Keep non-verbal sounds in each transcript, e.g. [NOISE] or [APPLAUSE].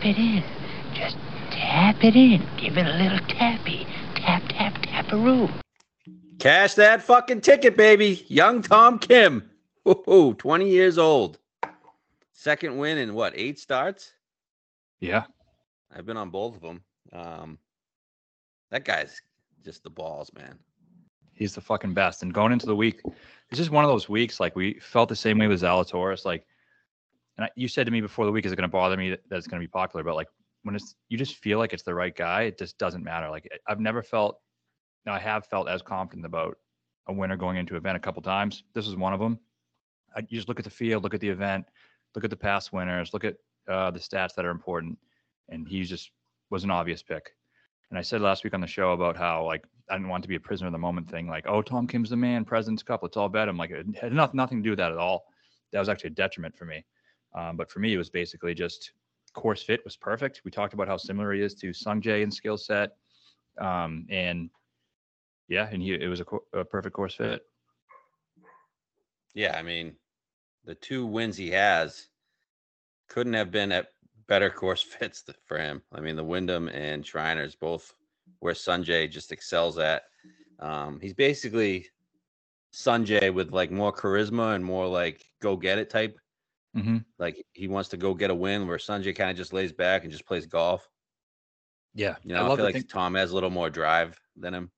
tap it in. Just tap it in. Give it a little tappy. Tap, tap, tap a taparoo. Cash that fucking ticket, baby. Young Tom Kim. Woohoo, 20 years old. Second win in what, eight starts? Yeah. I've been on both of them. Um, that guy's just the balls, man. He's the fucking best. And going into the week, it's just one of those weeks. Like we felt the same way with Zalatoris. Like, and I, you said to me before the week, is it going to bother me that, that it's going to be popular? But like when it's, you just feel like it's the right guy. It just doesn't matter. Like I've never felt, I have felt as confident about a winner going into an event a couple times. This is one of them. I, you just look at the field, look at the event, look at the past winners, look at uh, the stats that are important, and he just was an obvious pick. And I said last week on the show about how like I didn't want to be a prisoner of the moment thing, like oh Tom Kim's the man, President's Cup, let's all bet him. Like it had nothing nothing to do with that at all. That was actually a detriment for me. Um, but for me, it was basically just course fit was perfect. We talked about how similar he is to Sungjae in skill set, um, and yeah, and he it was a, a perfect course fit. Yeah, I mean, the two wins he has couldn't have been at better course [LAUGHS] fits for him. I mean, the Wyndham and Shriners both where Sungjae just excels at. Um, he's basically Sungjae with like more charisma and more like go get it type. Mm-hmm. Like he wants to go get a win, where Sungjae kind of just lays back and just plays golf. Yeah, you know, I, I feel like thing- Tom has a little more drive than him.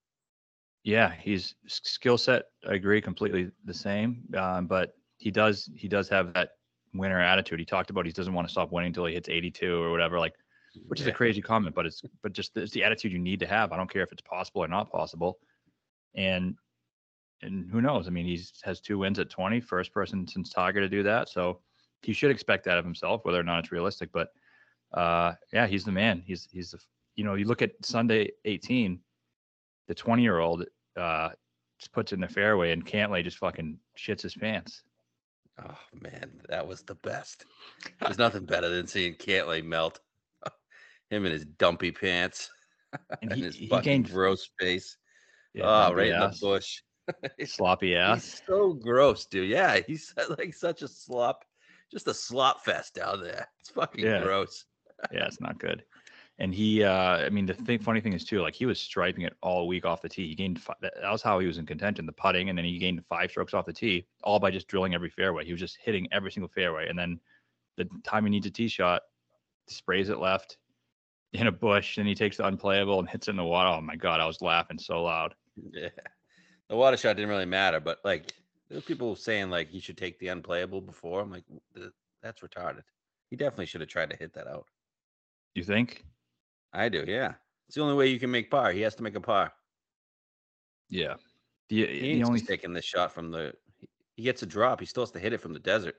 Yeah, he's skill set. I agree completely the same. Um, but he does he does have that winner attitude. He talked about he doesn't want to stop winning until he hits 82 or whatever. Like, which is a crazy comment, but it's but just it's the attitude you need to have. I don't care if it's possible or not possible. And and who knows? I mean, he has two wins at 20, first person since Tiger to do that. So he should expect that of himself, whether or not it's realistic. But uh, yeah, he's the man. He's he's the you know you look at Sunday 18, the 20 year old uh, just puts it in the fairway and Cantlay just fucking shits his pants. Oh man, that was the best. There's nothing better than seeing Cantlay melt. [LAUGHS] Him in his dumpy pants [LAUGHS] and, he, his he gained gross face. Yeah, oh, right ass. in the bush. [LAUGHS] Sloppy ass. He's so gross, dude. Yeah, he's like such a slop, just a slop fest down there. It's fucking yeah. gross. yeah, it's not good. And he, [LAUGHS] uh, I mean, the thing, funny thing is too, like he was striping it all week off the tee. He gained five, that was how he was in contention, the putting, and then he gained five strokes off the tee, all by just drilling every fairway. He was just hitting every single fairway, and then the time he needs a tee shot, sprays it left in a bush, and he takes the unplayable and hits it in the water. Oh my god, I was laughing so loud. Yeah, the water shot didn't really matter, but like there were people saying like he should take the unplayable before. I'm like, that's retarded. He definitely should have tried to hit that out. You think? I do, yeah. It's the only way you can make par. He has to make a par. Yeah. The, he the only taking this shot from the he gets a drop. He still has to hit it from the desert.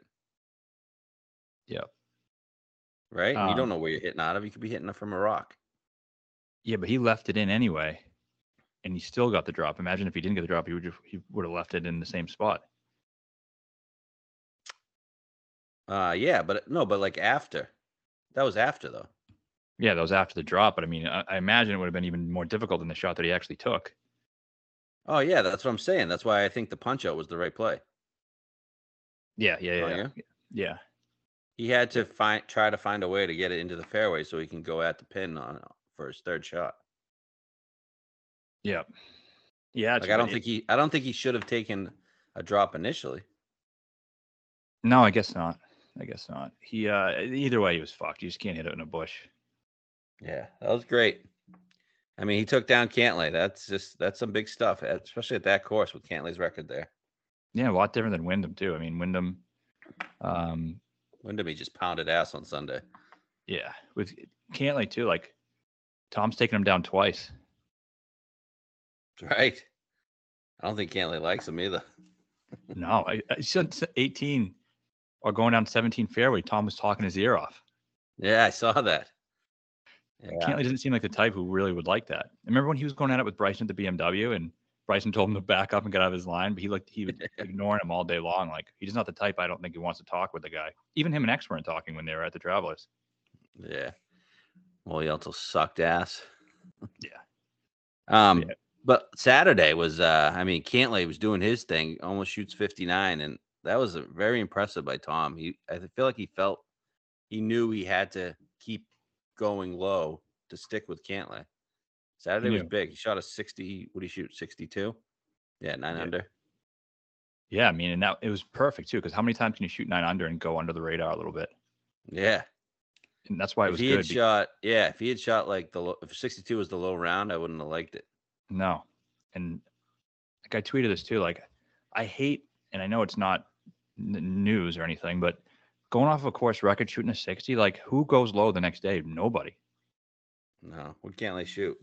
Yeah. Right? Um, you don't um know where you're hitting out of. You could be hitting it from a rock. Yeah, but he left it in anyway, and he still got the drop. Imagine if he didn't get the drop, he would just, he would have left it in the same spot. Uh yeah, but no, but like after. That was after though. Yeah, that was after the drop, but I mean, I, I imagine it would have been even more difficult than the shot that he actually took. Oh yeah, that's what I'm saying. That's why I think the punch out was the right play. Yeah, yeah, yeah, yeah. yeah. He had to find try to find a way to get it into the fairway so he can go at the pin on for his third shot. Yeah. Yeah. Like I don't think he I don't think he should have taken a drop initially. No, I guess not. I guess not. He uh either way he was fucked. You just can't hit it in a bush. Yeah, that was great. I mean, he took down Cantlay. That's just that's some big stuff, especially at that course with Cantlay's record there. Yeah, a lot different than Wyndham too. I mean, Wyndham, um, Wyndham he just pounded ass on Sunday. Yeah, with Cantlay too. Like Tom's taken him down twice. [LAUGHS] Right. I don't think Cantlay likes him either. [LAUGHS] no, I, I said 18 or going down 17 fairway. Tom was talking his ear off. Yeah, I saw that. Yeah. Cantlay doesn't seem like the type who really would like that. I remember when he was going at it with Bryson at the BMW, and Bryson told him to back up and get out of his line, but he looked he was [LAUGHS] ignoring him all day long. Like he's not the type I don't think he wants to talk with the guy. Even him and X weren't talking when they were at the Travelers. Yeah. Well, he also sucked ass. yeah. Um, yeah. But Saturday was uh I mean Cantlay was doing his thing, almost shoots 59, and that was very impressive by Tom. He I feel like he felt he knew he had to keep going low to stick with Cantlay. Saturday He was big. He shot a 60. What did he shoot? 62? Yeah, nine Yeah. under. Yeah, I mean, and that it was perfect too. Because how many times can you shoot nine under and go under the radar a little bit? Yeah. And that's why it if was he good. had shot, yeah, if he had shot like the low, if 62 was the low round, I wouldn't have liked it. No. And like I tweeted this too. Like I hate, and I know it's not n- news or anything, but going off of a course record shooting a 60, like who goes low the next day? Nobody. No, we can't let shoot.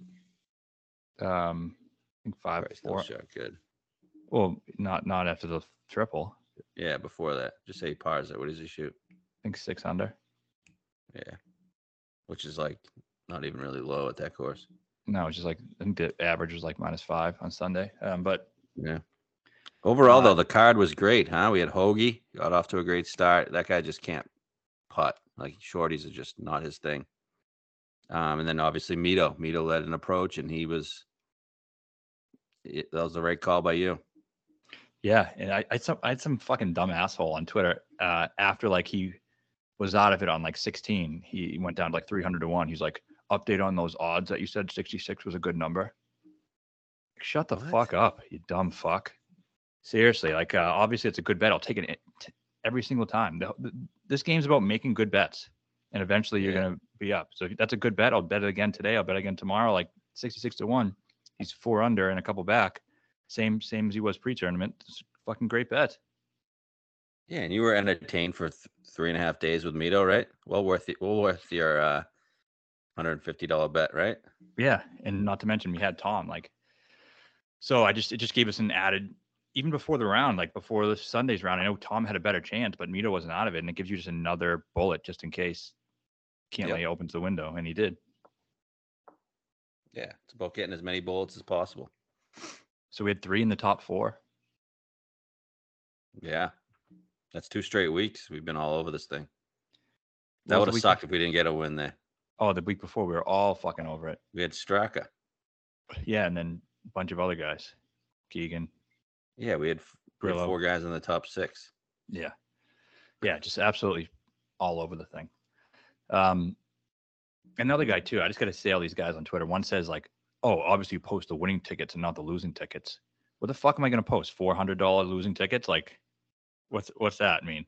Um, I think five, Probably still four. shot good. Well, not not after the triple. Yeah, before that, just say he pars it. What does he shoot? I think six under. Yeah, which is like not even really low at that course. No, it was just like I think the average was like minus five on Sunday. Um, but Yeah. Overall, Uh, though, the card was great, huh? We had Hoge, got off to a great start. That guy just can't putt. Like shorties are just not his thing. Um, and then obviously Mito. Mito led an approach, and he was. It, that was the right call by you. Yeah, and I, I had some I had some fucking dumb asshole on Twitter. Uh, after like he was out of it on like 16, he went down to like 300 to one. He's like, update on those odds that you said 66 was a good number. Shut the What? fuck up, you dumb fuck. Seriously, like uh, obviously it's a good bet. I'll take it t- every single time. The, the, this game's about making good bets, and eventually you're Yeah. gonna be up. So that's a good bet. I'll bet it again today. I'll bet again tomorrow. Like 66 to one. He's four under and a couple back. Same same as he was pre-tournament. It's a fucking great bet. Yeah, and you were entertained for th- three and a half days with Mito, right? Well worth it. Well worth your uh, hundred and fifty dollar bet, right? Yeah, and not to mention we had Tom. Like, so I just it just gave us an added even before the round, like before the Sunday's round. I know Tom had a better chance, but Mito wasn't out of it, and it gives you just another bullet just in case Cantlay opens the window, and he did. Yeah, it's about getting as many bullets as possible. So we had three in the top four. Yeah, that's two straight weeks. We've been all over this thing. That would have sucked if we didn't get a win there. Oh, the week before we were all fucking over it. We had Straka. Yeah, and then a bunch of other guys, Keegan. Yeah, we had, f- we had Grillo. four guys in the top six. Yeah. Yeah, just absolutely all over the thing. Um another guy too. I just gotta say all these guys on Twitter. One says like, oh, obviously you post the winning tickets and not the losing tickets. What the fuck am I gonna post? Four hundred dollar losing tickets? Like what's what's that mean?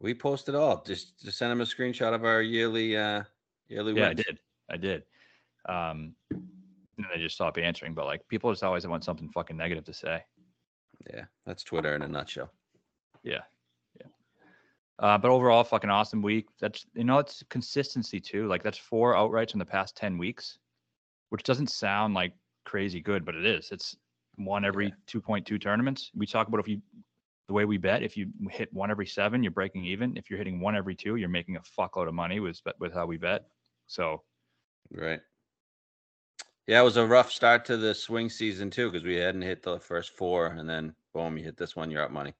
We posted all. Just just send him a screenshot of our yearly uh yearly Yeah, I did. I did. Um and I just stopped answering, but like people just always want something fucking negative to say. Yeah, that's Twitter in a nutshell. Yeah. Yeah. Uh, but overall, fucking awesome week. That's you know, it's consistency too. Like that's four outrights in the past ten weeks, which doesn't sound like crazy good, but it is. It's one every Yeah. two point two tournaments. We talk about if you the way we bet, if you hit one every seven, you're breaking even. If you're hitting one every two, you're making a fuckload of money with with how we bet. So Right. Yeah, it was a rough start to the swing season too, because we hadn't hit the first four, and then boom, you hit this one, you're up money.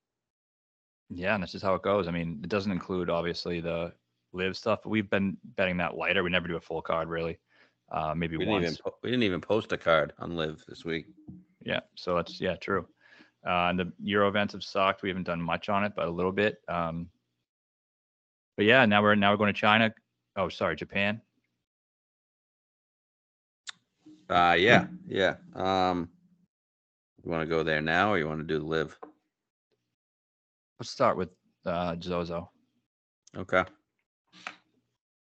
yeah, and that's just how it goes. I mean, it doesn't include obviously the live stuff, but we've been betting that lighter. We never do a full card really. Uh, maybe We didn't once. even po- we didn't even post a card on live this week. Yeah, so that's yeah, true. Uh, and the Euro events have sucked. We haven't done much on it, but a little bit. Um, but yeah, now we're now we're going to China. Oh, sorry, Japan. Uh yeah, yeah. Um you want to go there now or you want to do live? Let's start with uh, Zozo. Okay.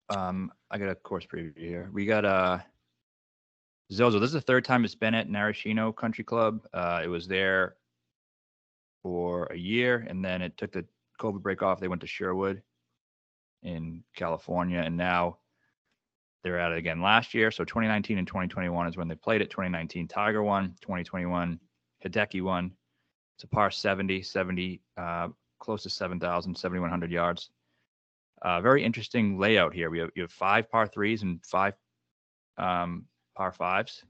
Um, I got a course preview here. We got uh, Zozo. This is the third time it's been at Narashino Country Club. Uh, it was there for a year, and then it took the COVID break off. They went to Sherwood in California, and now they're at it again last year. So 2019 and 2021 is when they played it. 2019 Tiger won. 2021 Hideki won. It's a par 70, 70, uh, close to 7,000, 7,100 yards. Uh, very interesting layout here. We have you have five par threes and five um, par fives.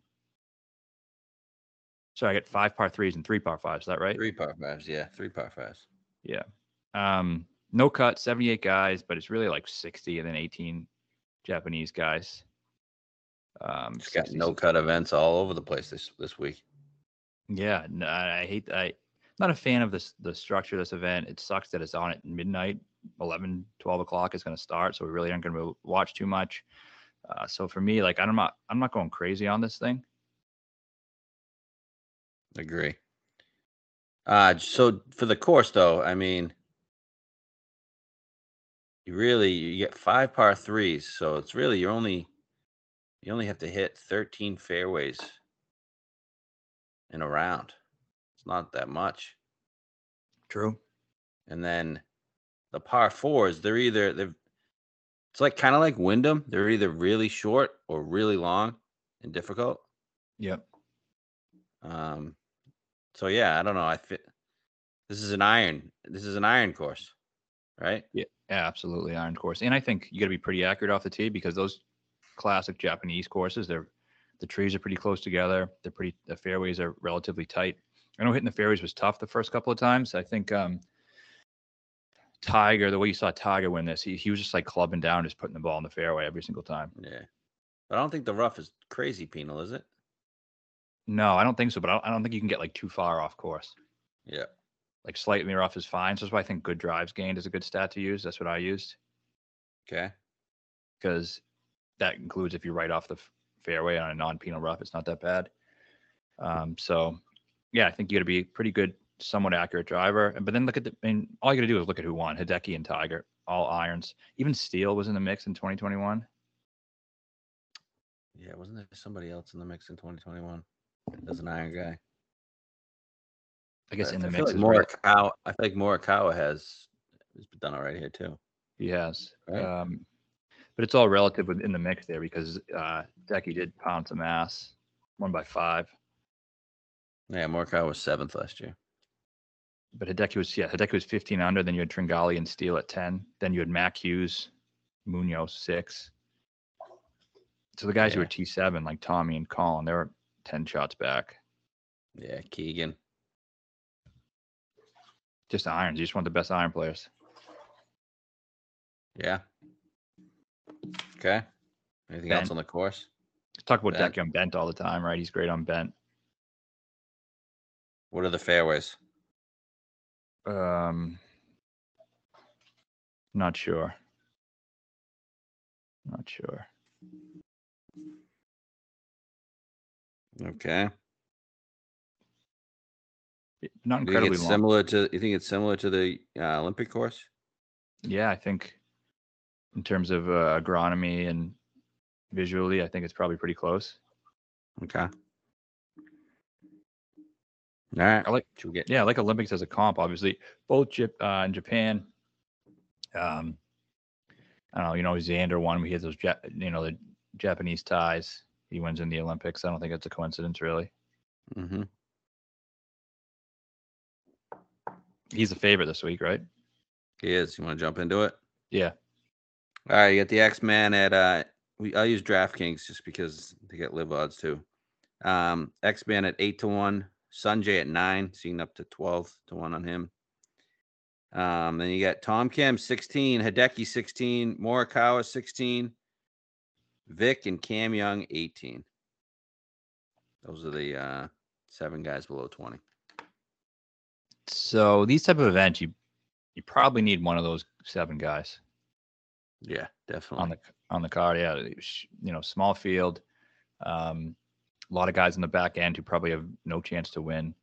Sorry, I get five par threes and three par fives. Is that right? Three par fives, yeah, three par fives. Yeah. Um, no cut, 78 guys, but it's really like 60 and then 18 Japanese guys. Um, Just got no cut events all over the place this this week. Yeah, no, I I hate. I not a fan of this the structure of this event. It sucks that it's on at midnight, 11, 12 o'clock is going to start, so we really aren't going to watch too much. Uh, so for me, like I'm not I'm not going crazy on this thing. Agree. Uh, so for the course, though, I mean, you really you get five par threes, so it's really you only you only have to hit 13 fairways in a round. It's not that much. True. And then the par fours, they're either they're it's like kind of like Wyndham. They're either really short or really long and difficult. Yep. Um, so yeah, I don't know. I fit. This is an iron. This is an iron course, right? Yeah, absolutely iron course. And I think you got to be pretty accurate off the tee because those classic Japanese courses, they're the trees are pretty close together. They're pretty. The fairways are relatively tight. I know hitting the fairways was tough the first couple of times. I think um, Tiger, the way you saw Tiger win this, he, he was just like clubbing down, just putting the ball in the fairway every single time. Yeah, but I don't think the rough is crazy penal, is it? No, I don't think so. But I don't, I don't think you can get like too far off course. Yeah. Like slightly rough is fine. So that's why I think good drives gained is a good stat to use. That's what I used Okay. because that includes if you write off the fairway on a non-penal rough, it's not that bad. Um, so yeah, I think you got to be pretty good, somewhat accurate driver. And but then look at the, I mean, all you got to do is look at who won: Hideki and Tiger, all irons. Even Steele was in the mix in 2021. Yeah, wasn't there somebody else in the mix in 2021 as an iron guy? I guess in the I mix feel like. Morikawa. I think Morikawa has has done all right here too. He has. Right. Um, but it's all relative within the mix there because uh, Decky did pound some ass, won by five. Yeah, Morikawa was seventh last year. But Hideki was yeah, Hideki was 15 under. Then you had Tringale and Steele at 10. Then you had Mac Hughes, Munoz six. So the guys who were T7 like Tommy and Collin, they were 10 shots back. Yeah, Keegan. Just irons. You just want the best iron players. Yeah. Okay. Anything else on the course? Talk about Ben. Decky on bent all the time, right? He's great on bent. What are the fairways? Um, not sure. Not sure. Okay. Not You think incredibly it's long. similar to you think it's similar to the uh, Olympic course? Yeah, I think in terms of uh, agronomy and visually, I think it's probably pretty close. Okay. All right. I like, we get yeah, I like Olympics as a comp. Obviously, both Jap- uh, in Japan. Um, I don't know. You know, Xander won. We had those, ja- you know, the Japanese ties. He wins in the Olympics. I don't think it's a coincidence, really. hmm He's the favorite this week, right? He is. You want to jump into it? Yeah. All right, you got the X Man at uh we I'll use DraftKings just because they get live odds too. Um X Man at eight to one, Sungjae at nine, seeing up to twelve to one on him. Um, then you got Tom Kim 16, Hideki 16, Morikawa 16, Vic and Cam Young 18. Those are the uh seven guys below 20. So these type of events, you you probably need one of those seven guys. Yeah, definitely. on the on the card. Yeah, you know, small field, um, a lot of guys in the back end who probably have no chance to win.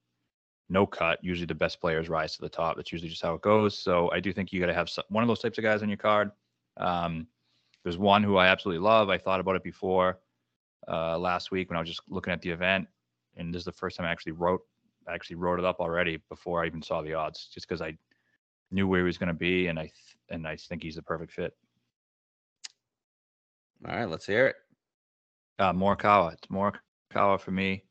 No cut. Usually, the best players rise to the top. That's usually just how it goes. So I do think you got to have some, one of those types of guys on your card. Um, there's one who I absolutely love. I thought about it before uh, last week when I was just looking at the event, and this is the first time I actually wrote actually wrote it up already before I even saw the odds, just because I knew where he was going to be, and I th- and I think he's the perfect fit. All right, let's hear it. Uh, Morikawa. It's Morikawa for me.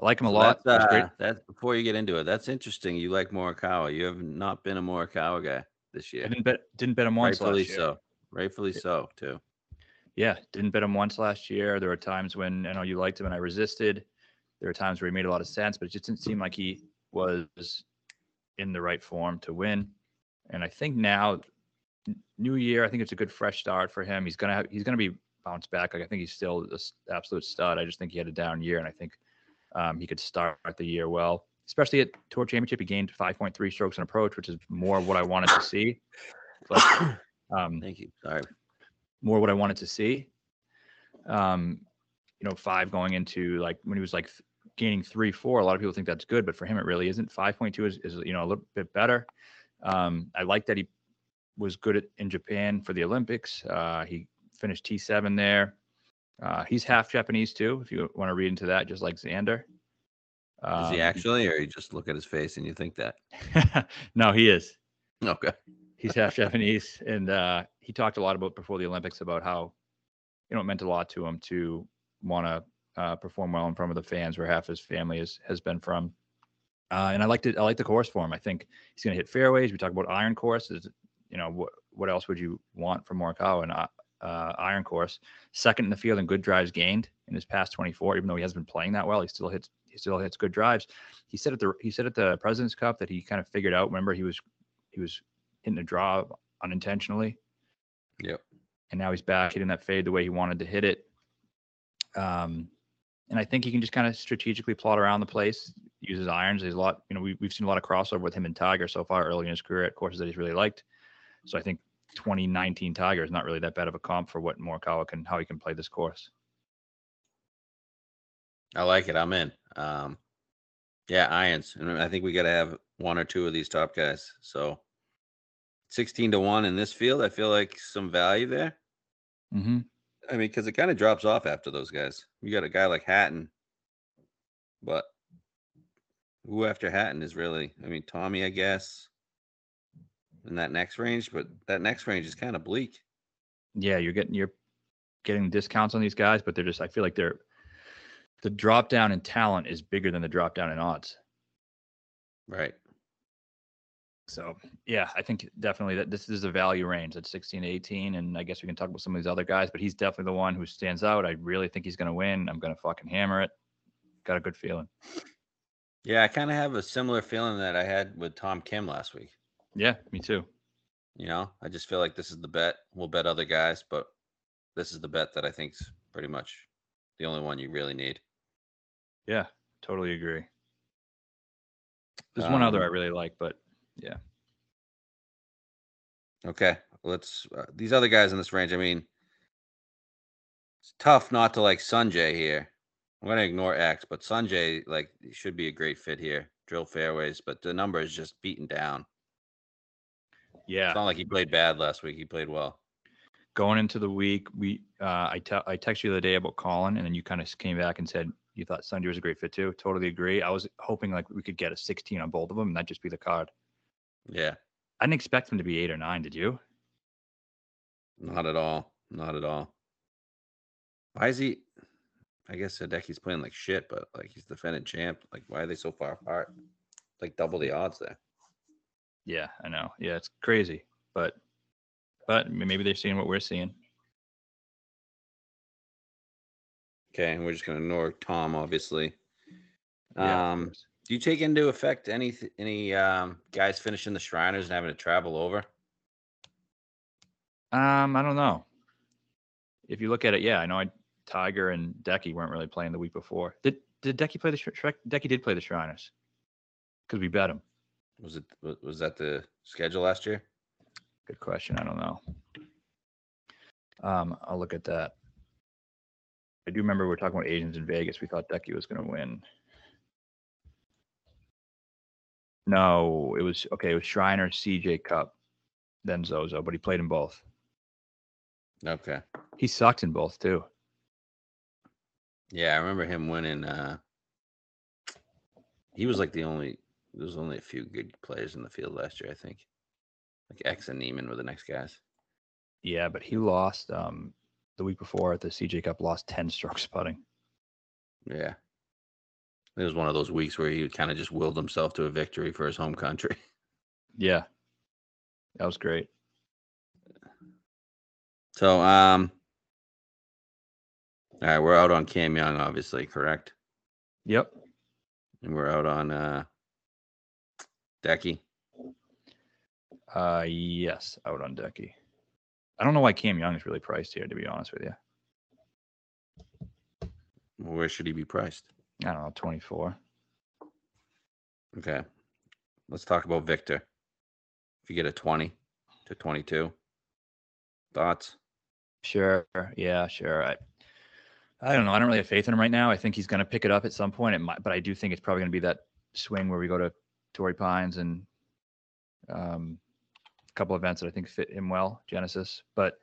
I like him a So lot. That's, great. uh, that's before you get into it. That's interesting. You like Morikawa. You have not been a Morikawa guy this year. I didn't bet didn't bet him once Rightfully last year. so. Rightfully so, too. Yeah, didn't bet him once last year. There were times when I know you liked him and I resisted. There were times where he made a lot of sense, but it just didn't seem like he was in the right form to win. And I think now, new year, I think it's a good fresh start for him. He's gonna have, he's gonna be bounced back. Like I think he's still an absolute stud. I just think he had a down year, and I think um, he could start the year well. Especially at Tour Championship, he gained 5.3 strokes in approach, which is more what I wanted to see. But [COUGHS] um, Thank you. Sorry. more what I wanted to see. Um, you know, five going into like when he was like th- gaining three, four. A lot of people think that's good, but for him, it really isn't. Five point two is, is you know a little bit better. Um, I like that he was good at, in Japan for the Olympics. Uh, he finished T seven there. Uh, he's half Japanese too, if you want to read into that, just like Xander. Is he Um, actually, or you just look at his face and you think that? [LAUGHS] no, he is. Okay. He's half Japanese, and uh, he talked a lot about before the Olympics about how you know it meant a lot to him to want to uh, perform well in front of the fans, where half his family is, has been from. Uh, and I liked it. I like the course for him. I think he's going to hit fairways. We talk about iron courses. You know what? What else would you want from Morikawa? And uh, uh, iron course, second in the field in good drives gained in his past 24. Even though he hasn't been playing that well, he still hits. He still hits good drives. He said at the he said at the President's Cup that he kind of figured out. Remember, he was he was hitting a draw unintentionally, Yep. and now he's back hitting that fade the way he wanted to hit it. Um, and I think he can just kind of strategically plot around the place, use his irons. There's a lot, you know, we, we've seen a lot of crossover with him and Tiger so far early in his career at courses that he's really liked. So I think 2019 Tiger is not really that bad of a comp for what Morikawa can, how he can play this course. I like it. I'm in. Um, yeah, irons. And I think we got to have one or two of these top guys. So 16 to 1 in this field, I feel like some value there. Mm-hmm. I mean, because it kind of drops off after those guys. You got a guy like Hatton, but who after Hatton is really, I mean, Tommy, I guess, in that next range, but that next range is kind of bleak. Yeah, you're getting you're getting discounts on these guys, but they're just I feel like they're the drop down in talent is bigger than the drop down in odds. Right. So yeah, I think definitely that this is a value range at 16 to 18, and I guess we can talk about some of these other guys, but he's definitely the one who stands out. I really think he's going to win. I'm going to fucking hammer it. Got a good feeling. Yeah, I kind of have a similar feeling that I had with Tom Kim last week. Yeah, me too. You know, I just feel like this is the bet. We'll bet other guys, but this is the bet that I think's pretty much the only one you really need. Yeah, totally agree. There's one other I Um, really like, but yeah, Okay, let's uh, these other guys in this range. I mean, it's tough not to like Sungjae here. I'm gonna ignore X, but Sungjae like should be a great fit here. Drill fairways, but the number is just beaten down. yeah. It's not like he played bad last week. He played well. Going into the week, we uh, I te- I texted you the other day about Collin, and then you kind of came back and said you thought Sungjae was a great fit too. Totally agree. I was hoping like we could get a 16 on both of them, and that just be the card. Yeah, I didn't expect him to be eight or nine. Did you? not at all. Not at all. Why is he? I guess Hideki's playing like shit, but like he's defending champ. Like, why are they so far apart? Like double the odds there. Yeah, I know. Yeah, it's crazy, but but maybe they're seeing what we're seeing. Okay, and we're just gonna ignore Tom, obviously. Yeah, Um. Do you take into effect any any um, guys finishing the Shriners and having to travel over? Um, I don't know. If you look at it, yeah, I know I, Tiger and Decky weren't really playing the week before. Did did Decky play the Sh- Shrek? Decky did play the Shriners because we bet him. Was it was that the schedule last year? Good question. I don't know. Um, I'll look at that. I do remember we were talking about Asians in Vegas. We thought Decky was going to win. No, it was okay. It was Shriner, CJ Cup, then Zozo, but he played in both. Okay. He sucked in both too. Yeah, I remember him winning. Uh, he was like the only. There was only a few good players in the field last year, I think. Like X and Niemann were the next guys. Yeah, but he lost um the week before at the CJ Cup. Lost ten strokes [LAUGHS] putting. Yeah. It was one of those weeks where he kind of just willed himself to a victory for his home country. [LAUGHS] Yeah, that was great. So, um, all right, we're out on Cam Young, obviously, correct? Yep. And we're out on uh Decky. Uh, yes, out on Decky. I don't know why Cam Young is really priced here, to be honest with you. Where should he be priced? I don't know, 24. Okay. Let's talk about Viktor. If you get a 20 to 22, thoughts? Sure. Yeah, sure. I, I don't know. I don't really have faith in him right now. I think he's going to pick it up at some point. It might, but I do think it's probably going to be that swing where we go to Torrey Pines and um, a couple events that I think fit him well, Genesis. But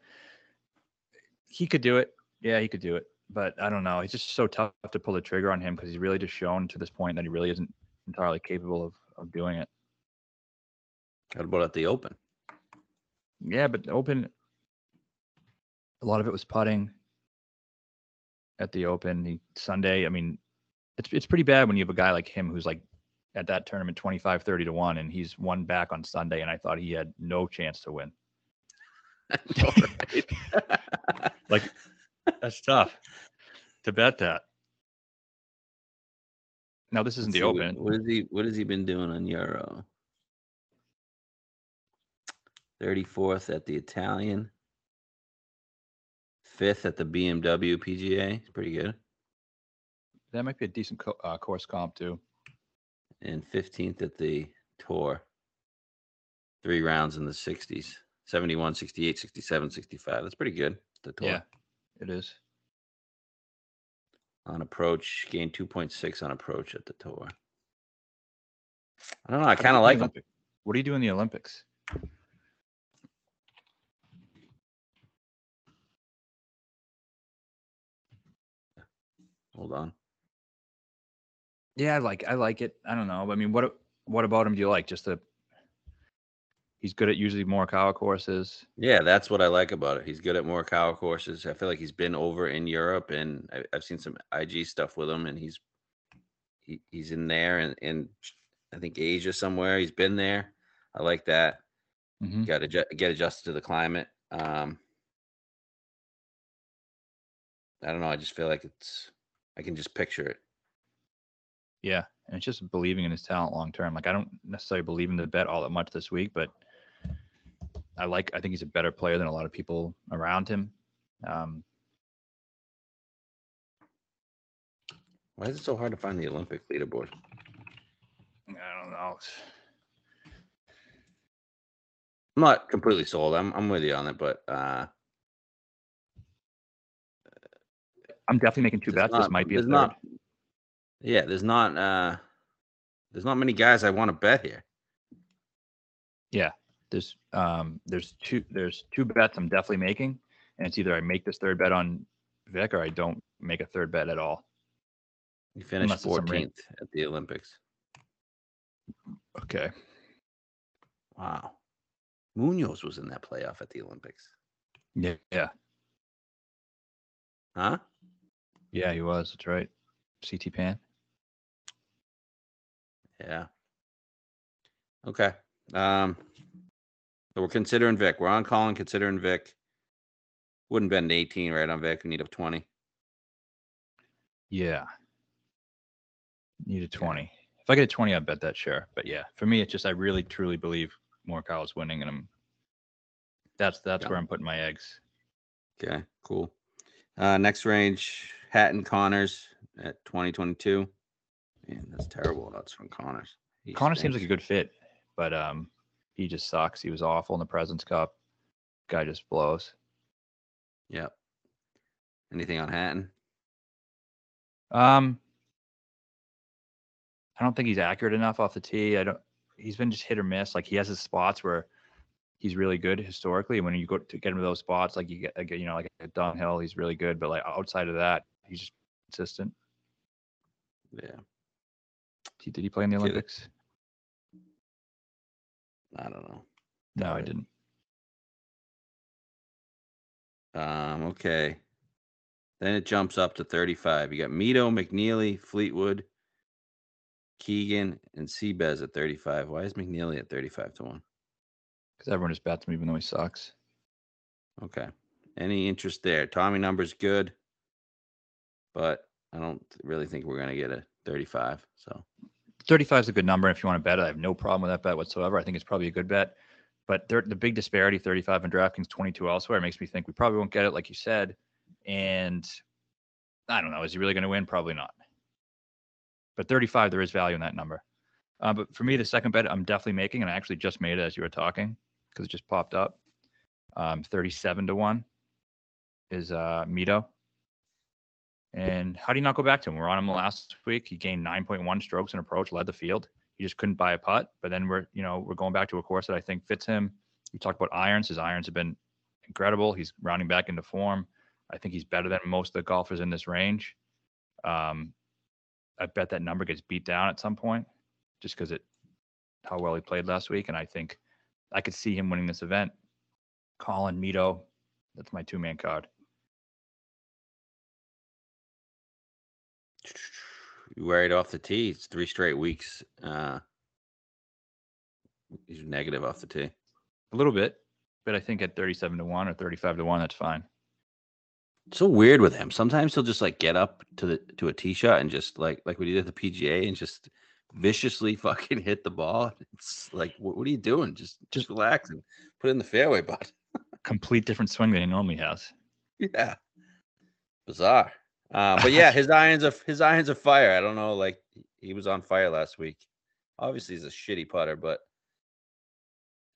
he could do it. Yeah, he could do it. But I don't know. He's just so tough to pull the trigger on him because he's really just shown to this point that he really isn't entirely capable of, of doing it. What about at the Open? Yeah, but Open, a lot of it was putting at the Open. The Sunday, I mean, it's it's pretty bad when you have a guy like him who's like at that tournament 25 30 to 1 and he's one back on Sunday and I thought he had no chance to win. [LAUGHS] [LAUGHS] like that's tough to bet that. Now this isn't Let's the see, Open. What is he? What has he been doing on Euro? Thirty fourth at the Italian. Fifth at the BMW PGA. It's pretty good. That might be a decent co- uh, course comp too. And fifteenth at the Tour. Three rounds in the sixties. 71, 68, 67, 65. That's pretty good. The tour. Yeah, it is. On approach, gained 2.6 on approach at the tour. I don't know. I kind of like him. What do you do in the Olympics? Hold on. Yeah, I like I like it. I don't know. I mean, what what about him do you like? Just the he's good at usually Morikawa courses. Yeah, that's what I like about it. He's good at Morikawa courses. I feel like he's been over in Europe, and I, I've seen some IG stuff with him, and he's he, he's in there, and in I think Asia somewhere. He's been there. I like that. Mhm. Got to get adjusted to the climate. Um, I don't know. I just feel like it's. I can just picture it. Yeah, and it's just believing in his talent long term. Like I don't necessarily believe in the bet all that much this week, but I like. I think he's a better player than a lot of people around him. Um, Why is it so hard to find the Olympic leaderboard? I don't know. I'm not completely sold. I'm I'm with you on it, but uh, I'm definitely making two bets. this might be a there's third. not- yeah, there's not uh, there's not many guys I want to bet here. There's um there's two there's two bets I'm definitely making, and it's either I make this third bet on Vic or I don't make a third bet at all. You finished Unless it's some rain. 14th at the Olympics. Okay. Wow, Munoz was in that playoff at the Olympics, Yeah. Yeah. huh? Yeah. He was. That's right. CT Pan. Yeah. Okay. Um, so we're considering Vic. We're on Collin, considering Vic. Wouldn't bet an 18 right on Vic. We need a 20. Yeah. Need a Okay. 20. If I get a 20, I'd bet that share. But yeah, for me, it's just I really truly believe Morikawa's winning, and I'm that's that's Yeah. where I'm putting my eggs. Okay, cool. Uh, next range, Hatton Conners at 2022. Man, that's terrible. That's from Conners. He Connor seems like a good fit, but um, he just sucks. He was awful in the Presidents Cup. Guy just blows. Yep. Anything on Hatton? Um, I don't think he's accurate enough off the tee. I don't. He's been just hit or miss. Like he has his spots where he's really good historically. And when you go to get him to those spots, like you get, like, you know, like at Dunhill, he's really good. But like outside of that, he's just consistent. Yeah, Did he play in the. Olympics? I don't know. No, I didn't. Um, okay. Then it jumps up to 35. You got Mito, McNealy, Fleetwood, Keegan, and Seabez at 35. Why is McNealy at 35 to 1? Because everyone just bets him even though he sucks. Okay. Any interest there? Tommy number's good, but I don't really think we're gonna get a 35. So 35 is a good number. If you want to bet it, I have no problem with that bet whatsoever. I think it's probably a good bet. But there, the big disparity 35 in DraftKings, 22 elsewhere makes me think we probably won't get it, like you said. And I don't know. Is he really going to win? Probably not. But 35, there is value in that number. Uh, but for me, the second bet I'm definitely making, and I actually just made it as you were talking because it just popped up. Um, 37 to 1 is uh, Mito. And how do you not go back to him? We're on him last week. He gained 9.1 strokes in approach, led the field. He just couldn't buy a putt. But then we're, you know, we're going back to a course that I think fits him. We talk about irons. His irons have been incredible. He's rounding back into form. I think he's better than most of the golfers in this range. Um, I bet that number gets beat down at some point, just because it how well he played last week, and I think I could see him winning this event. Collin Mito, that's my two man card. Right off the tee. It's three straight weeks. Uh, he's negative off the tee. A little bit, but I think at 37 to 1 or 35 to 1, that's fine. It's so weird with him. Sometimes he'll just like get up to the to a tee shot and just like like he did at the PGA and just viciously [LAUGHS] fucking hit the ball. It's like what, what are you doing? Just just relax and put it in the fairway, [LAUGHS] bud. Complete different swing than he normally has. Yeah, bizarre. Uh, but yeah, his irons of his irons of fire. I don't know, like he was on fire last week. Obviously, he's a shitty putter, but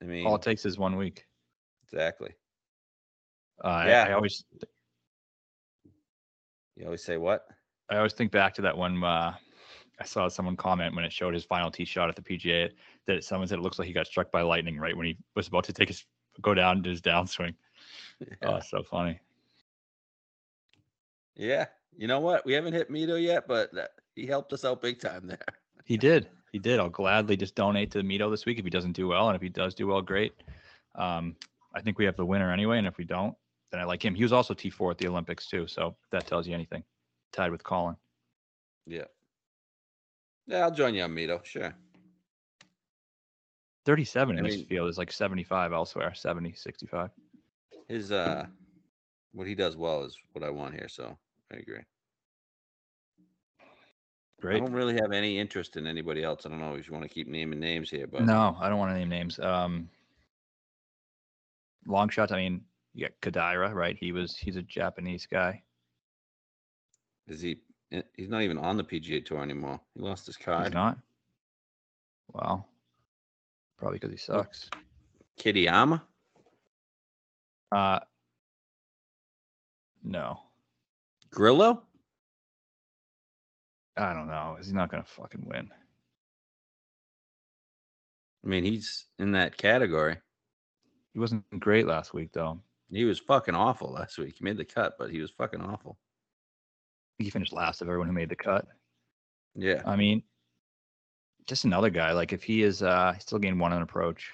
I mean, All it takes is one week. exactly. Uh, Yeah. I, always You always say what? I always think back to that one. Uh, I saw someone comment when it showed his final tee shot at the PGA that someone said it looks like he got struck by lightning right when he was about to take his go down to his downswing. [LAUGHS] Oh, Yeah. it's so funny. yeah. You know what? We haven't hit Mito yet, but that, he helped us out big time there. He did. He did. I'll gladly just donate to Mito this week if he doesn't do well, and if he does do well, great. Um, I think we have the winner anyway, and if we don't, then I like him. He was also T four at the Olympics too, so if that tells you anything. Tied with Collin. Yeah. Yeah, I'll join you on Mito. Sure. 37 in I this field is like 75 elsewhere, 70, 65. His uh, what he does well is what I want here. So I agree. Great. I don't really have any interest in anybody else. I don't know if you want to keep naming names here, but No, I don't want to name names. Um, long shots. I mean, you got Kodaira, right? He was he's a Japanese guy. is he? eh, He's not even on the PGA Tour anymore. He lost his He's card. not. Wow. Probably because he sucks. Kitayama. Uh, no, Grillo. I don't know. He's not gonna fucking win. I mean, he's in that category. He wasn't great last week though. He was fucking awful last week. He made the cut, but he was fucking awful. He finished last of everyone who made the cut. Yeah. I mean, just another guy. Like if he is, uh, he still gained one on approach.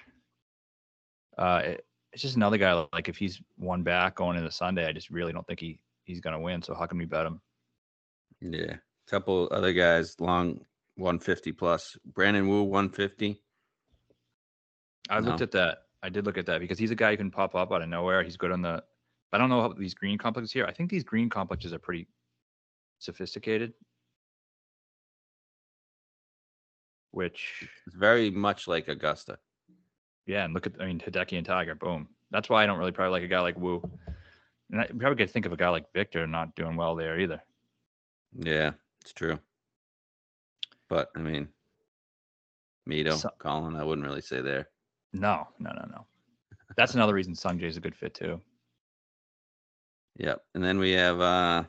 Uh, it, it's just another guy. Like if he's one back going into Sunday, I just really don't think he he's gonna win. So how can we bet him? Yeah. A Couple other guys, long 150 plus. Brandon Wu, 150. I looked at that. I did look at that because he's a guy who can pop up out of nowhere. He's good on the. I don't know how these green complexes here. I think these green complexes are pretty sophisticated. Which It's very much like Augusta. Yeah, and look at I mean Hideki and Tiger, boom. That's why I don't really probably like a guy like Wu. And I probably could think of a guy like Viktor not doing well there either. Yeah, it's true. But I mean, Mito, So- Collin, I wouldn't really say there. No, no, no, no. That's another reason Sungjae's a good fit too. Yep. And then we have uh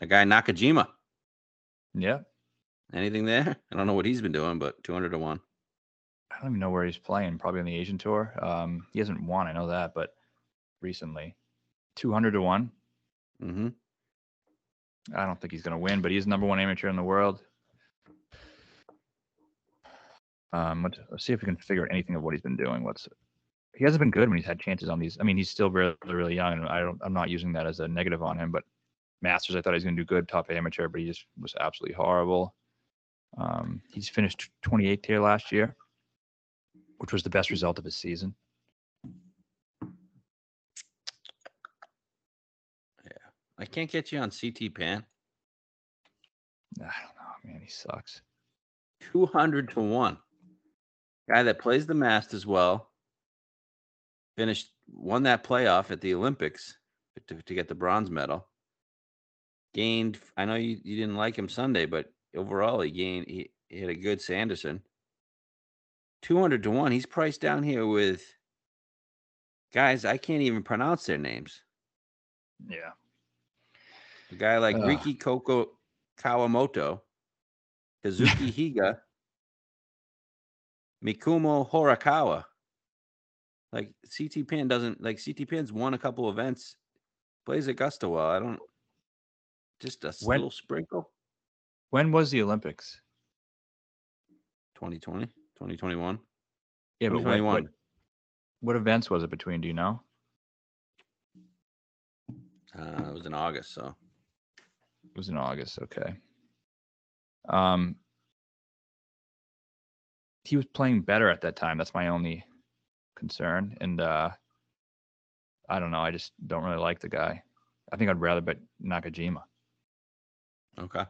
a guy Nakajima. Yeah. Anything there? I don't know what he's been doing, but 200 to 1. I don't even know where he's playing. Probably on the Asian tour. Um, he hasn't won, I know that, but recently, two hundred to one. Mm-hmm. I don't think he's going to win, but he's number one amateur in the world. Um, let's, let's see if we can figure out anything of what he's been doing. What's he hasn't been good when he's had chances on these. I mean, he's still really, really young, and I don't. I'm not using that as a negative on him. But Masters, I thought he was going to do good, top amateur, but he just was absolutely horrible. Um, he's finished 28th here last year, which was the best result of his season. I can't get you on CT Pan. I don't know, man. He sucks. 200 to 1. Guy that plays the Masters well. Finished, won that playoff at the Olympics to, to get the bronze medal. Gained, I know you, you didn't like him Sunday, but overall he gained, he, he had a good Sanderson. 200 to 1. He's priced down here with guys, I can't even pronounce their names. Yeah. A guy like Ugh. Riki Koko Kawamoto, Kazuki [LAUGHS] Higa, Mikumo Horikawa. Like CT Pan doesn't like CT Pan's won a couple events, plays Augusta well. I don't just a When- little sprinkle. When was the Olympics? 2020, 2021. Yeah, but when, what, what events was it between? Do you know? Uh, it was in August, so was in August. Okay. Um, he was playing better at that time. That's my only concern. And uh, I don't know. I just don't really like the guy. I think I'd rather bet Nakajima. okay.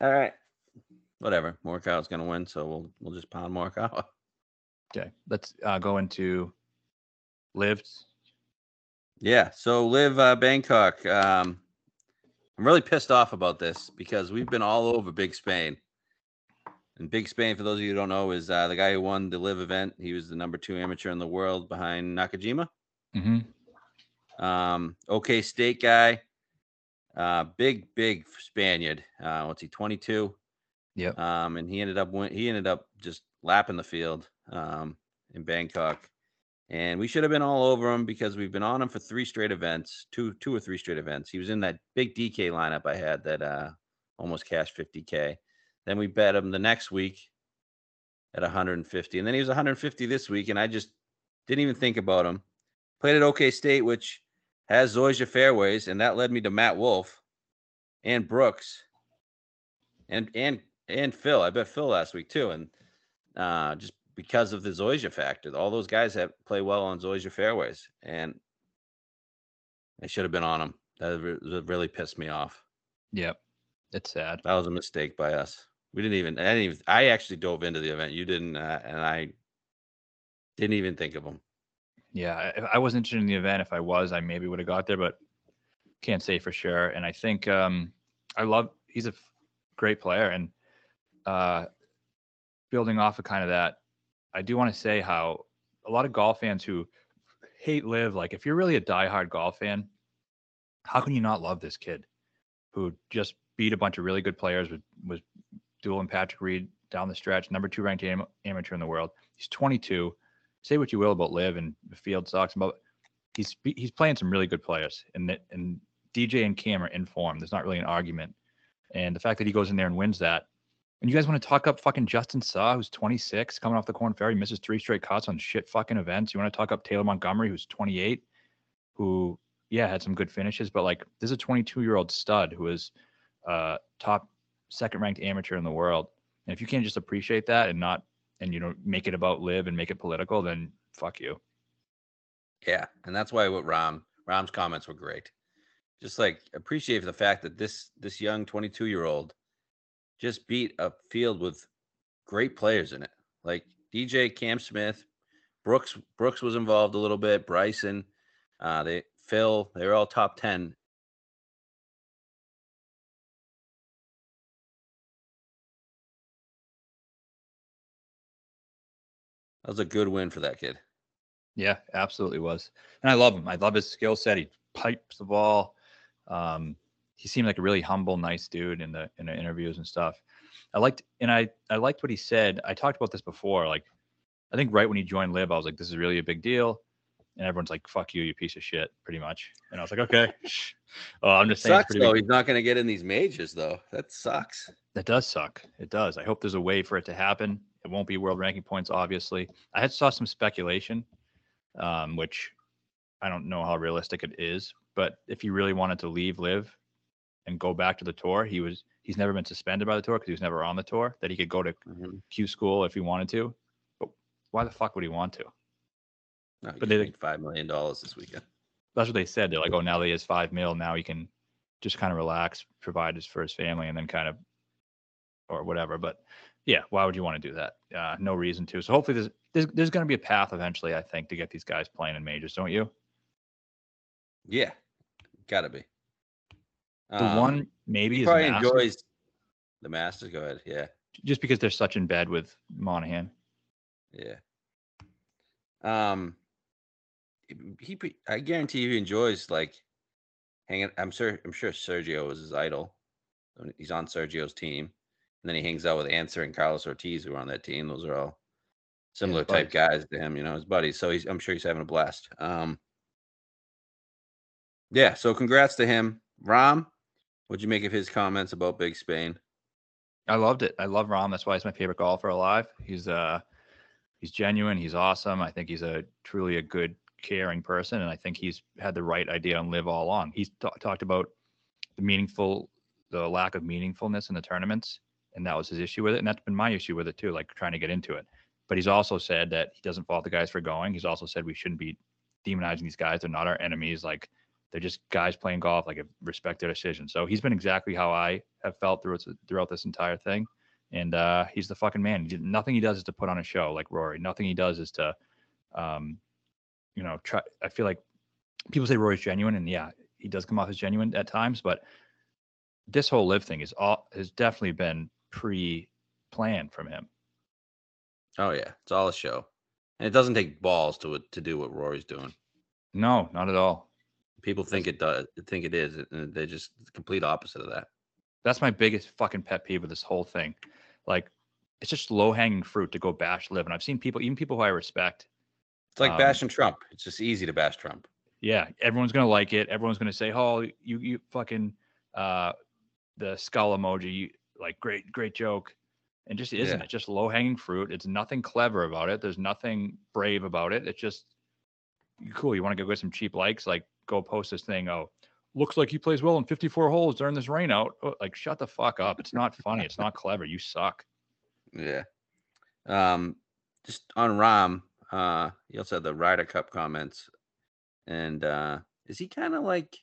All right. Whatever. Morikawa's gonna win, so we'll we'll just pound Morikawa. Okay. Let's uh, go into lives. Yeah. So LIV uh, Bangkok. Um, I'm really pissed off about this because we've been all over Big Spain. And Big Spain, for those of you who don't know, is uh, the guy who won the LIV event. He was the number two amateur in the world behind Nakajima. Mm-hmm. Um, OK State guy. Uh, big, big Spaniard. Uh, what's he? 22. Yep. Um, and he ended up win- he ended up just lapping the field um, in Bangkok. And we should have been all over him because we've been on him for three straight events, two two or three straight events. He was in that big DK lineup I had that uh, almost cashed 50k. Then we bet him the next week at 150, and then he was 150 this week, and I just didn't even think about him. Played at OK State, which has Zoysia fairways, and that led me to Matt Wolff and Brooks and and and Phil. I bet Phil last week too, and uh, just because of the Zoysia factor, all those guys have play well on Zoysia fairways, and I should have been on them. That really pissed me off. Yep. It's sad. That was a mistake by us. We didn't even. I didn't even. I actually dove into the event. You didn't, uh, and I didn't even think of them. Yeah, if I wasn't interested in the event. If I was, I maybe would have got there, but can't say for sure. And I think um, I love. He's a great player, and uh, building off of kind of that, I do want to say how a lot of golf fans who hate LIV, like if you're really a diehard golf fan, how can you not love this kid who just beat a bunch of really good players with was and Patrick Reed down the stretch, number two ranked am- amateur in the world. He's 22 say what you will about LIV and the field sucks, but he's he's playing some really good players, and that- and DJ and Cam are in form. There's not really an argument, and the fact that he goes in there and wins that. And you guys want to talk up fucking Justin Suh, who's 26, coming off the Corn Ferry, misses three straight cuts on shit fucking events. You want to talk up Taylor Montgomery, who's 28, who yeah had some good finishes, but like this is a 22 year old stud who is uh top second ranked amateur in the world. And if you can't just appreciate that and not and you know make it about LIV and make it political, then fuck you. Yeah, and that's why what Rahm Rahm's comments were great. Just like appreciate the fact that this this young 22 year old just beat a field with great players in it, like DJ Cam Smith, Brooks. Brooks was involved a little bit. Bryson, uh, they Phil. They were all top 10. That was a good win for that kid. Yeah, absolutely was. And I love him. I love his skill set. He pipes the ball. Um, he seemed like a really humble, nice dude in the in the interviews and stuff. I liked and I I liked what he said. I talked about this before. Like I think right when he joined LIV, I was like, this is really a big deal. And everyone's like, fuck you, you piece of shit, pretty much. And I was like, okay. [LAUGHS] oh, I'm just saying Sucks though. big. He's not going to get in these majors though. That sucks. That does suck. It does. I hope there's a way for it to happen. It won't be world ranking points, obviously. I had saw some speculation, um, which I don't know how realistic it is. But if he really wanted to leave LIV and go back to the tour, he was he's never been suspended by the tour because he was never on the tour. That he could go to Mhm. Q school if he wanted to. But why the fuck would he want to? No, But they- made five million dollars this weekend. That's what they said. They're like, oh, now that he has five mil, now he can just kind of relax, provide his for his family, and then kind of or whatever. But yeah, why would you want to do that? Uh, no reason to. So hopefully there's there's, there's going to be a path eventually, I think, to get these guys playing in majors, don't you? Yeah, gotta be. The Um, one maybe is probably Masters, enjoys the Masters. Go ahead. Yeah, just because they're such in bed with Monahan. yeah. Um, he- I guarantee he enjoys like hanging. I'm sure. I'm sure Sergio is his idol. He's on Sergio's team, and then he hangs out with Ancer and Carlos Ortiz, who are on that team. Those are all similar type buddies. guys to him. You know, his buddies. So he's. I'm sure he's having a blast. Um. Yeah. So congrats to him, Rahm. What'd you make of his comments about Big Spain? I loved it. I love Rahm. That's why he's my favorite golfer alive. He's uh he's genuine. He's awesome. I think he's a truly a good, caring person, and I think he's had the right idea on LIV all along. He's t- talked about the meaningful, the lack of meaningfulness in the tournaments, and that was his issue with it, and that's been my issue with it too, like trying to get into it. But he's also said that he doesn't fault the guys for going. He's also said we shouldn't be demonizing these guys. They're not our enemies. Like they're just guys playing golf. Like respect their decision. So he's been exactly how I have felt throughout throughout this entire thing and uh, he's the fucking man. He did, nothing he does is to put on a show like Rory. Nothing he does is to, um, you know, try. I feel like people say Rory's genuine, and yeah, he does come off as genuine at times. But this whole LIV thing is all has definitely been pre-planned from him. Oh yeah, it's all a show, and it doesn't take balls to to do what Rory's doing. No, not at all. People think it does. Think it is, and they're just the complete opposite of that. That's my biggest fucking pet peeve with this whole thing. Like, it's just low hanging fruit to go bash LIV. And I've seen people, even people who I respect. It's like um, bashing Trump. It's just easy to bash Trump. Yeah, everyone's gonna like it. Everyone's gonna say, "Oh, you you fucking uh, the skull emoji, you, like great great joke," and just isn't Yeah. it? Just low hanging fruit. It's nothing clever about it. There's nothing brave about it. It's just cool. You want to go get some cheap likes? Like go post this thing. Oh, looks like he plays well in 54 holes during this rain out. Oh, like shut the fuck up. It's not funny. It's not clever. You suck. Yeah. Um, just on Rahm, uh, he also had the Ryder Cup comments, and uh, is he kind of like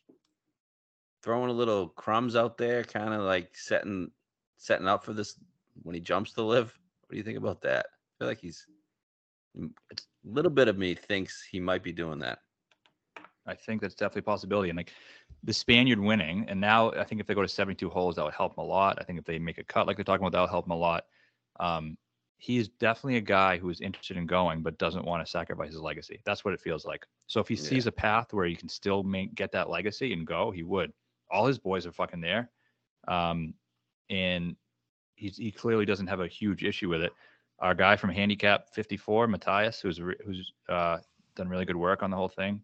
throwing a little crumbs out there, kind of like setting setting up for this when he jumps to LIV? What do you think about that? I feel like he's a little bit of me thinks he might be doing that. I think that's definitely a possibility. And like the Spaniard winning, and now I think if they go to 72 holes, that would help him a lot. I think if they make a cut like they're talking about, that'll help him a lot. Um, he is definitely a guy who is interested in going, but doesn't want to sacrifice his legacy. That's what it feels like. So if he Yeah. sees a path where he can still make, get that legacy and go, he would. All his boys are fucking there. Um, and he's, he clearly doesn't have a huge issue with it. Our guy from Handicap 54, Matthias, who's who's uh, done really good work on the whole thing.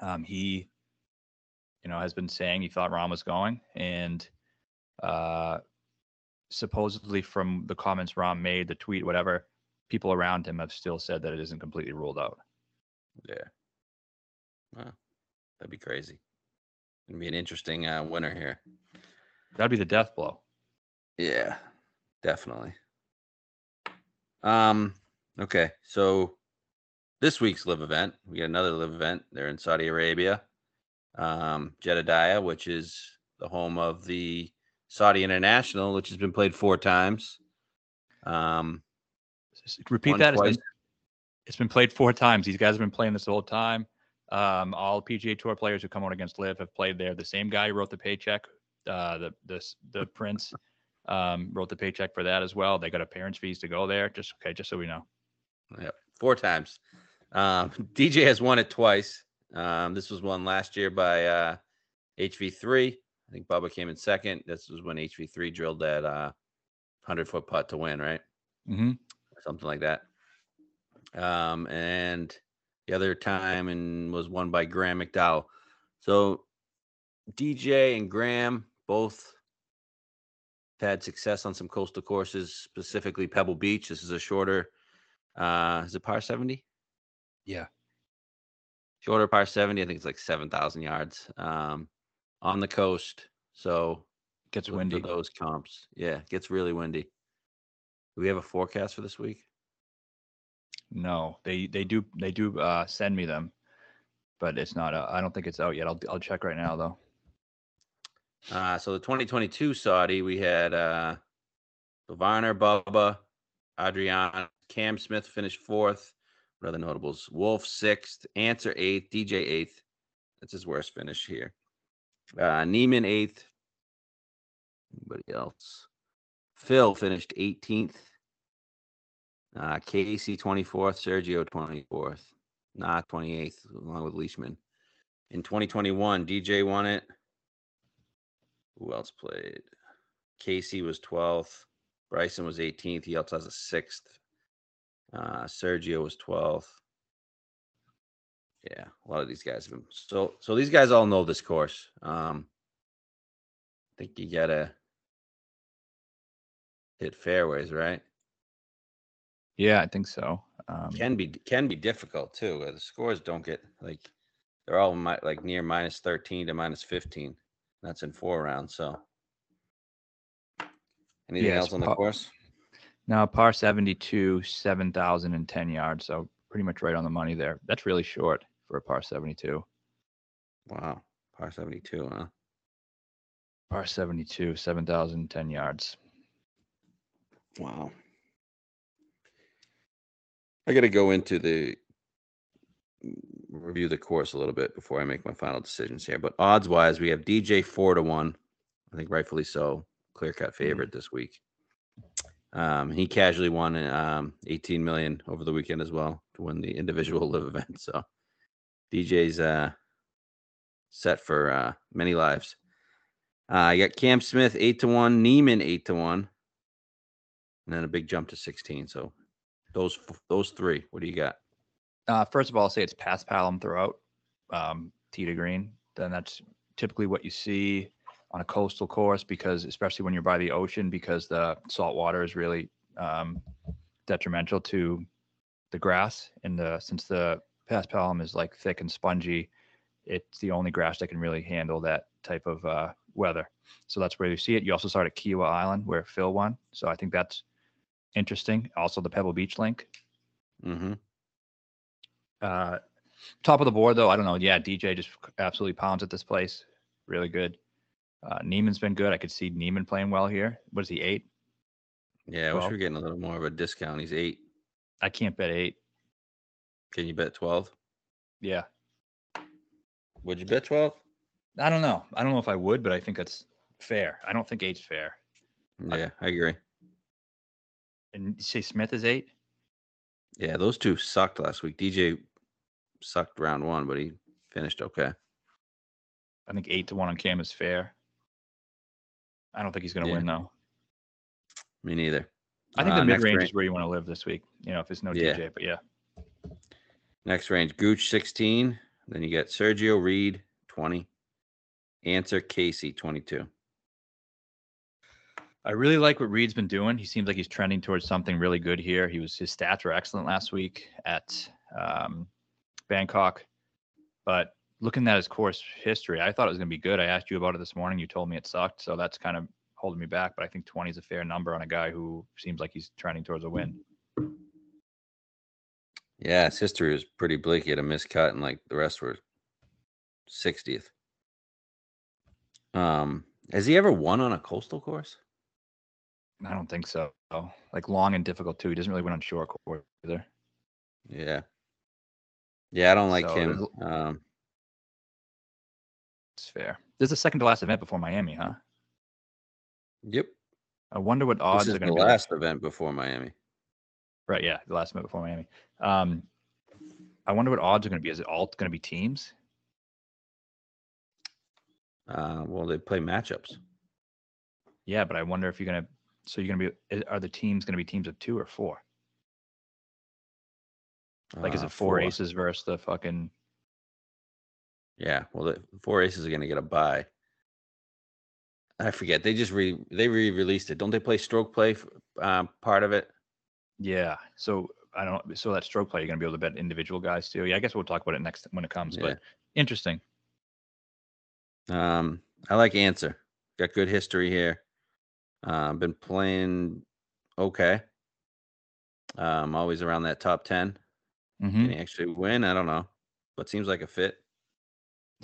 Um, he, you know, has been saying he thought Rahm was going, and uh, supposedly from the comments Rahm made, the tweet, whatever, people around him have still said that it isn't completely ruled out. Yeah. Wow. That'd be crazy. It'd be an interesting uh, winner here. That'd be the death blow. Yeah, definitely. Um, okay, so this week's LIV event, we got another LIV event. They're in Saudi Arabia, um, Jeddah, which is the home of the Saudi International, which has been played four times. Um, Repeat that. It's been, it's been played four times. These guys have been playing this the whole time. Um, all PGA Tour players who come out against LIV have played there. The same guy who wrote the paycheck, uh, the the the Prince, um, wrote the paycheck for that as well. They got a parents' fees to go there. Just okay, just so we know. Yep, four times. Um, [LAUGHS] DJ has won it twice. Um, this was won last year by uh, HV3. I think Bubba came in second. This was when HV3 drilled that uh, 100 foot putt to win, right? Mm-hmm. Something like that. Um, and the other time and was won by Graham McDowell. So DJ and Graham both had success on some coastal courses, specifically Pebble Beach. This is a shorter, uh, is it par 70? Yeah. Shorter par 70. I think it's like 7,000 yards um, on the coast. So Gets look windy. those comps. Yeah, it gets really windy. Do we have a forecast for this week? No, they they do they do uh, send me them, but it's not. Uh, I don't think it's out yet. I'll I'll check right now though. Uh, so the 2022 Saudi, we had uh, Varner, Bubba, Adrian, Cam Smith finished fourth. Other notables? Wolff sixth, Ancer eighth, DJ eighth. That's his worst finish here. Uh, Niemann eighth. Anybody else? Phil finished 18th. Uh, Casey 24th, Sergio 24th, Na 28th, along with Leishman. In 2021, DJ won it. Who else played? Casey was 12th. Bryson was 18th. He also has a sixth. Uh, Sergio was 12th. Yeah, a lot of these guys have been so so these guys all know this course. Um I think you gotta hit fairways, right? Yeah, I think so. Um, Can be can be difficult too. The scores don't get like they're all mi- like near minus 13 to minus 15. That's in four rounds. So anything Yeah, else on the course? Now par 72, 7,010 yards. So pretty much right on the money there. That's really short for a par 72. Wow. Par 72, huh? Par 72, 7,010 yards. Wow. I got to go into the review the course a little bit before I make my final decisions here. But odds wise, we have DJ four to one. I think rightfully so. Clear cut mm-hmm. favorite this week. Um, he casually won um, 18 million over the weekend as well to win the individual [LAUGHS] LIV event. So DJ's uh, set for uh, many lives. Uh, I got Cam Smith eight to one, Niemann eight to one, and then a big jump to 16. So those those three. What do you got? Uh, first of all, I'll say it's paspalum throughout, um, tee to green. Then that's typically what you see on a coastal course because, especially when you're by the ocean, because the salt water is really um, detrimental to the grass. And the since the paspalum is like thick and spongy, it's the only grass that can really handle that type of uh, weather. So that's where you see it. You also start at Kiawah Island where Phil won. So I think that's interesting. Also, the Pebble Beach link. Mm-hmm. Uh, top of the board though, I don't know. Yeah, DJ just absolutely pounds at this place. Really good. Uh, Niemann's been good. I could see Niemann playing well here. What is he eight? Yeah, I wish we were getting a little more of a discount. He's eight. I can't bet eight. Can you bet 12? Yeah, Would you bet 12? I don't know. I don't know if I would, but I think that's fair. I don't think eight's fair. I- Yeah, I agree. And you say Smith is eight? Yeah, those two sucked last week. DJ sucked round one, but he finished okay. I think eight to one on Cam is fair. I don't think he's going to Yeah. win though. Me neither. I think Uh, the mid range is where you want to live this week. You know, if it's no Yeah. DJ, but yeah. Next range, Gooch 16. Then you get Sergio Reed 20. Ancer Casey 22. I really like what Reed's been doing. He seems like he's trending towards something really good here. He was his stats were excellent last week at um, Bangkok, but looking at his course history, I thought it was going to be good. I asked you about it this morning. You told me it sucked, so that's kind of holding me back. But I think 20 is a fair number on a guy who seems like he's trending towards a win. Yeah, his history was pretty bleak. He had a miscut, and like the rest were 60th. Um, has he ever won on a coastal course? I don't think so. Like long and difficult too. He doesn't really win on short course either. Yeah. Yeah, I don't like So him. Um, It's fair. This is the second to last event before Miami, huh? yep. I wonder what odds is are going to be. The last event before Miami. Right, yeah, the last event before Miami. Um, I wonder what odds are going to be. Is it all going to be teams? Uh, well, they play matchups. Yeah, but I wonder if you're going to. So you're going to be. Are the teams going to be teams of two or four? Like, is Uh, it four, aces versus the fucking? Yeah, well, the four aces are going to get a buy. I forget. They just re they re-released it. Don't they play stroke play um, part of it? Yeah. So I don't. So that stroke play, you're going to be able to bet individual guys too. Yeah, I guess we'll talk about it next when it comes. Yeah. But interesting. Um, I like Ancer. Got good history here. Uh, been playing okay. Um, always around that top 10 hmm Can he actually win? I don't know, but seems like a fit.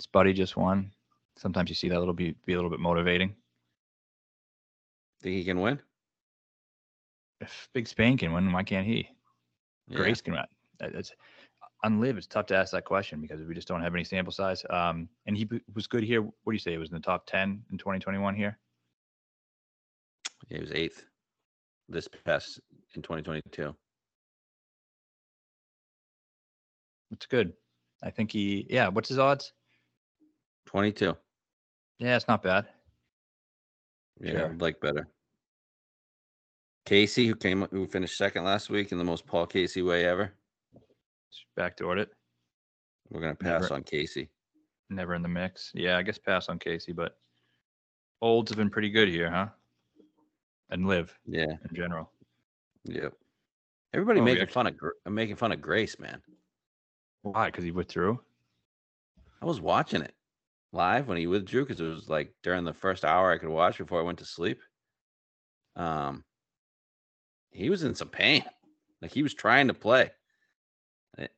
His buddy just won. Sometimes you see that little be be a little bit motivating. Think he can win? If Big Spain can win, why can't he? Yeah. Grace can win. That- It's on LIV. It's tough to ask that question because we just don't have any sample size. Um, and he was good here. What do you say? It was in the top ten in 2021 here. Yeah, he was eighth this past in 2022. It's good. I think he. Yeah. What's his odds? 22. Yeah, it's not bad. Yeah, Sure. I'd like better. Casey, who came who finished second last week in the most Paul Casey way ever. Just backdoored it. We're gonna pass Never- on Casey. Never in the mix. Yeah, I guess pass on Casey, but olds have been pretty good here, huh? And LIV Yeah, in general. yep. Everybody Oh, making fun of Gr- making fun of Grace, man. Why? Because he withdrew. I was watching it live when he withdrew because it was like during the first hour I could watch before I went to sleep. Um, he was in some pain, like he was trying to play,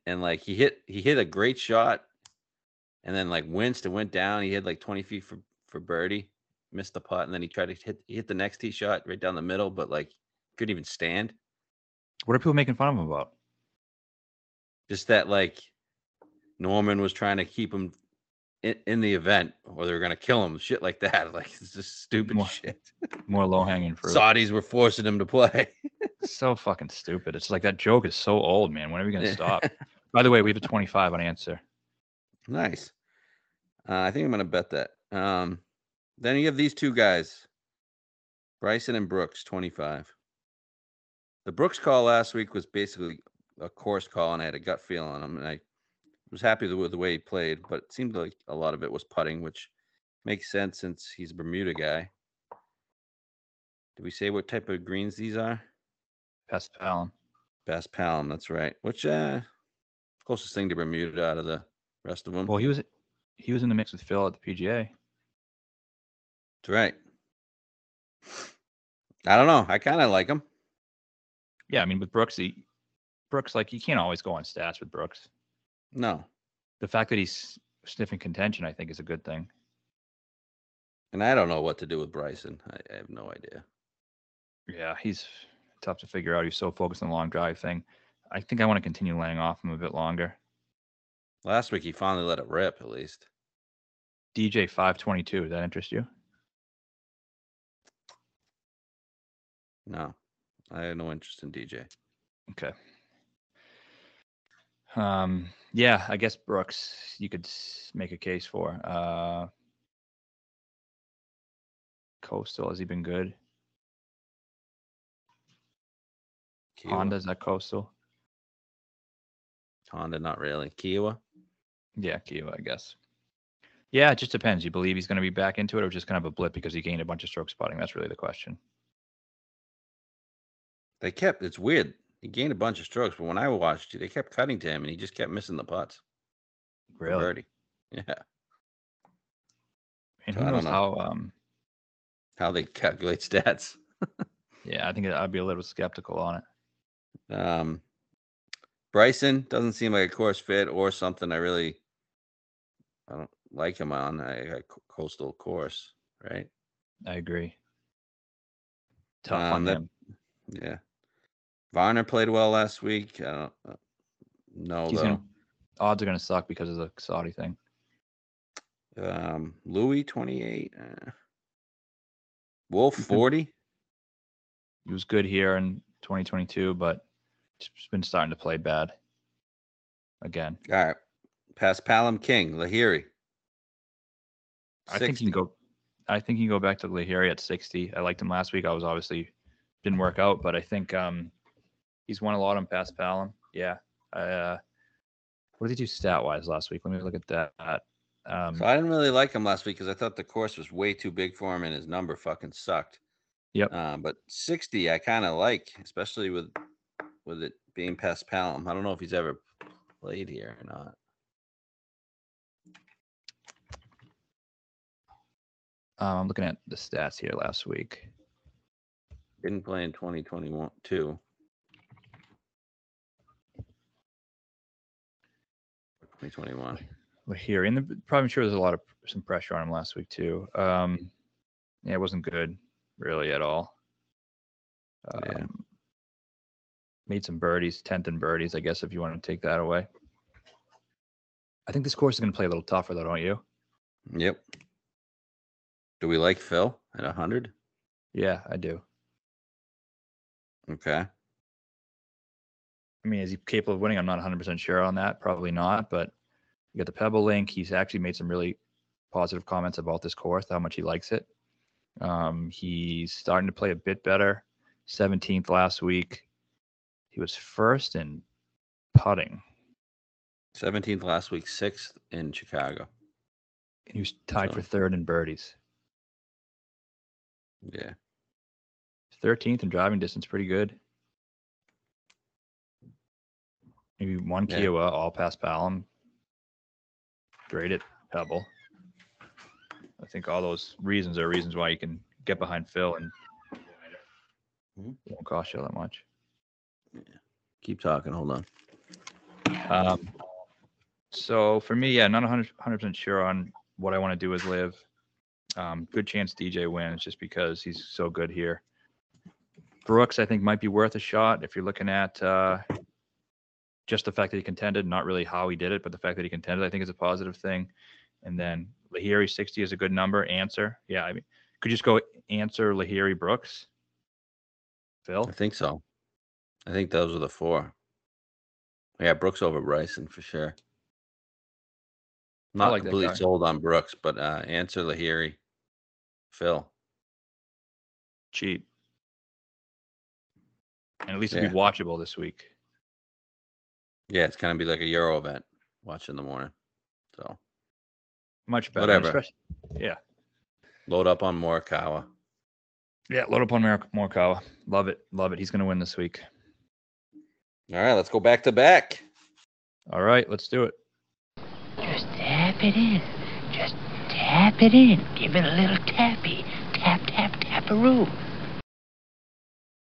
and like he hit he hit a great shot, and then like winced and went down. He hit like twenty feet for for birdie, missed the putt, and then he tried to hit he hit the next tee shot right down the middle, but like couldn't even stand. What are people making fun of him about? Just that like Norman was trying to keep him in, in the event, or they were gonna kill him, shit like that. [LAUGHS] Like it's just stupid More- shit. [LAUGHS] More low hanging fruit. Saudis were forcing him to play. [LAUGHS] so fucking stupid. It's like that joke is so old, man. When are we gonna stop? By the way, we have a 25 on Ancer. nice. Uh, I think I'm gonna bet that. Um, then you have these two guys, Bryson and Brooks, 25. The Brooks call last week was basically a course call, and I had a gut feeling on him, and I was happy with the way he played, but it seemed like a lot of it was putting, which makes sense since he's a Bermuda guy. Did we say what type of greens these are? Pass Palom. Paspalum, that's right. Which uh closest thing to Bermuda out of the rest of them. Well, he was he was in the mix with Phil at the PGA. That's right. I don't know. I kind of like him. Yeah, I mean with Brooks, he Brooks like you can't always go on stats with Brooks. No, The fact that he's sniffing contention, I think, is a good thing. and I don't know what to do with Bryson. I, I have no idea. Yeah, he's tough to figure out. He's so focused on the long drive thing. I think I want to continue laying off him a bit longer. Last week he finally let it rip. At least DJ 522, does that interest you? no, I have no interest in DJ. Okay. Um, yeah, I guess Brooks, you could make a case for. Uh, Coastal, has he been good? Kiawah. Honda's that Coastal? Honda, not really. Kiawah. Yeah, Kiawah, I guess. Yeah, it just depends. You believe he's going to be back into it or just kind of a blip because he gained a bunch of stroke spotting? That's really the question. They kept. It's weird. He gained a bunch of strokes, but when I watched, you, they kept cutting to him, and he just kept missing the putts. Really? birdie. Yeah. And So who I don't knows know. how? Um, How they calculate [LAUGHS] stats. yeah, I think I'd be a little skeptical on it. Um, Bryson doesn't seem like a course fit or something I really I don't like him on a, a coastal course, right? I agree. Tough Um, on that- him. Yeah. Varner played well last week. I don't uh, know He's though. gonna odds are gonna suck because of the Saudi thing. Um, Louis twenty eight. Uh, Wolff forty. He was good here in 2022, but just been starting to play bad again. All right. Paspalum King Lahiri. I think he can go. I think he can go back to Lahiri at 60. I liked him last week. I was obviously didn't work out, but I think um he's won a lot on paspalum. Yeah. Uh, what did he do stat wise last week? Let me look at that. Um, So I didn't really like him last week because I thought the course was way too big for him and his number fucking sucked. Yep. Uh, but 60 I kind of like, especially with with it being paspalum. I don't know if he's ever played here or not. um, I'm looking at the stats here last week. Didn't play in 2021 too. 2021. Lahiri, and the, probably sure there's a lot of some pressure on him last week too. Um, yeah, it wasn't good really at all. Yeah. Um, Made some birdies, tenth and birdies, I guess, if you want to take that away. I think this course is going to play a little tougher, though, don't you? Yep. Do we like Phil at 100? Yeah, I do. Okay. I mean, is he capable of winning? I'm not 100% sure on that. Probably not, but you got the Pebble link. He's actually made some really positive comments about this course, how much he likes it. Um, he's starting to play a bit better. 17th last week. He was first in putting. 17th last week, sixth in Chicago. And he was tied for third in birdies. Yeah. 13th in driving distance, pretty good. Maybe one Yeah. Kiawah, all paspalum. Great at Pebble. I think all those reasons are reasons why you can get behind Phil and Mhm. it won't cost you that much. Keep talking. Hold on. Um, so for me, yeah, not 100 percent sure on what I want to do as live. Um, good chance DJ wins just because he's so good here. Brooks, I think, might be worth a shot if you're looking at uh, just the fact that he contended, not really how he did it, but the fact that he contended, I think is a positive thing. And then Lahiri 60 is a good number. Ancer, yeah, I mean, could you just go Ancer Lahiri Brooks. Phil, I think so. I think those are the four. Yeah, Brooks over Bryson for sure. Not like completely sold on Brooks, but uh Ancer Lahiri. Phil. cheap. And at least it'll be watchable this week. Yeah, it's gonna be like a Euro event. Watch in the morning. So Much better. Whatever. Yeah. load up on Morikawa. Yeah. Load up on Mar- Morikawa. Love it. Love it. He's going to win this week. All right, let's go back to back. All right. Let's do it. Just tap it in. Just tap it in. Give it a little tappy. Tap, tap, taparoo.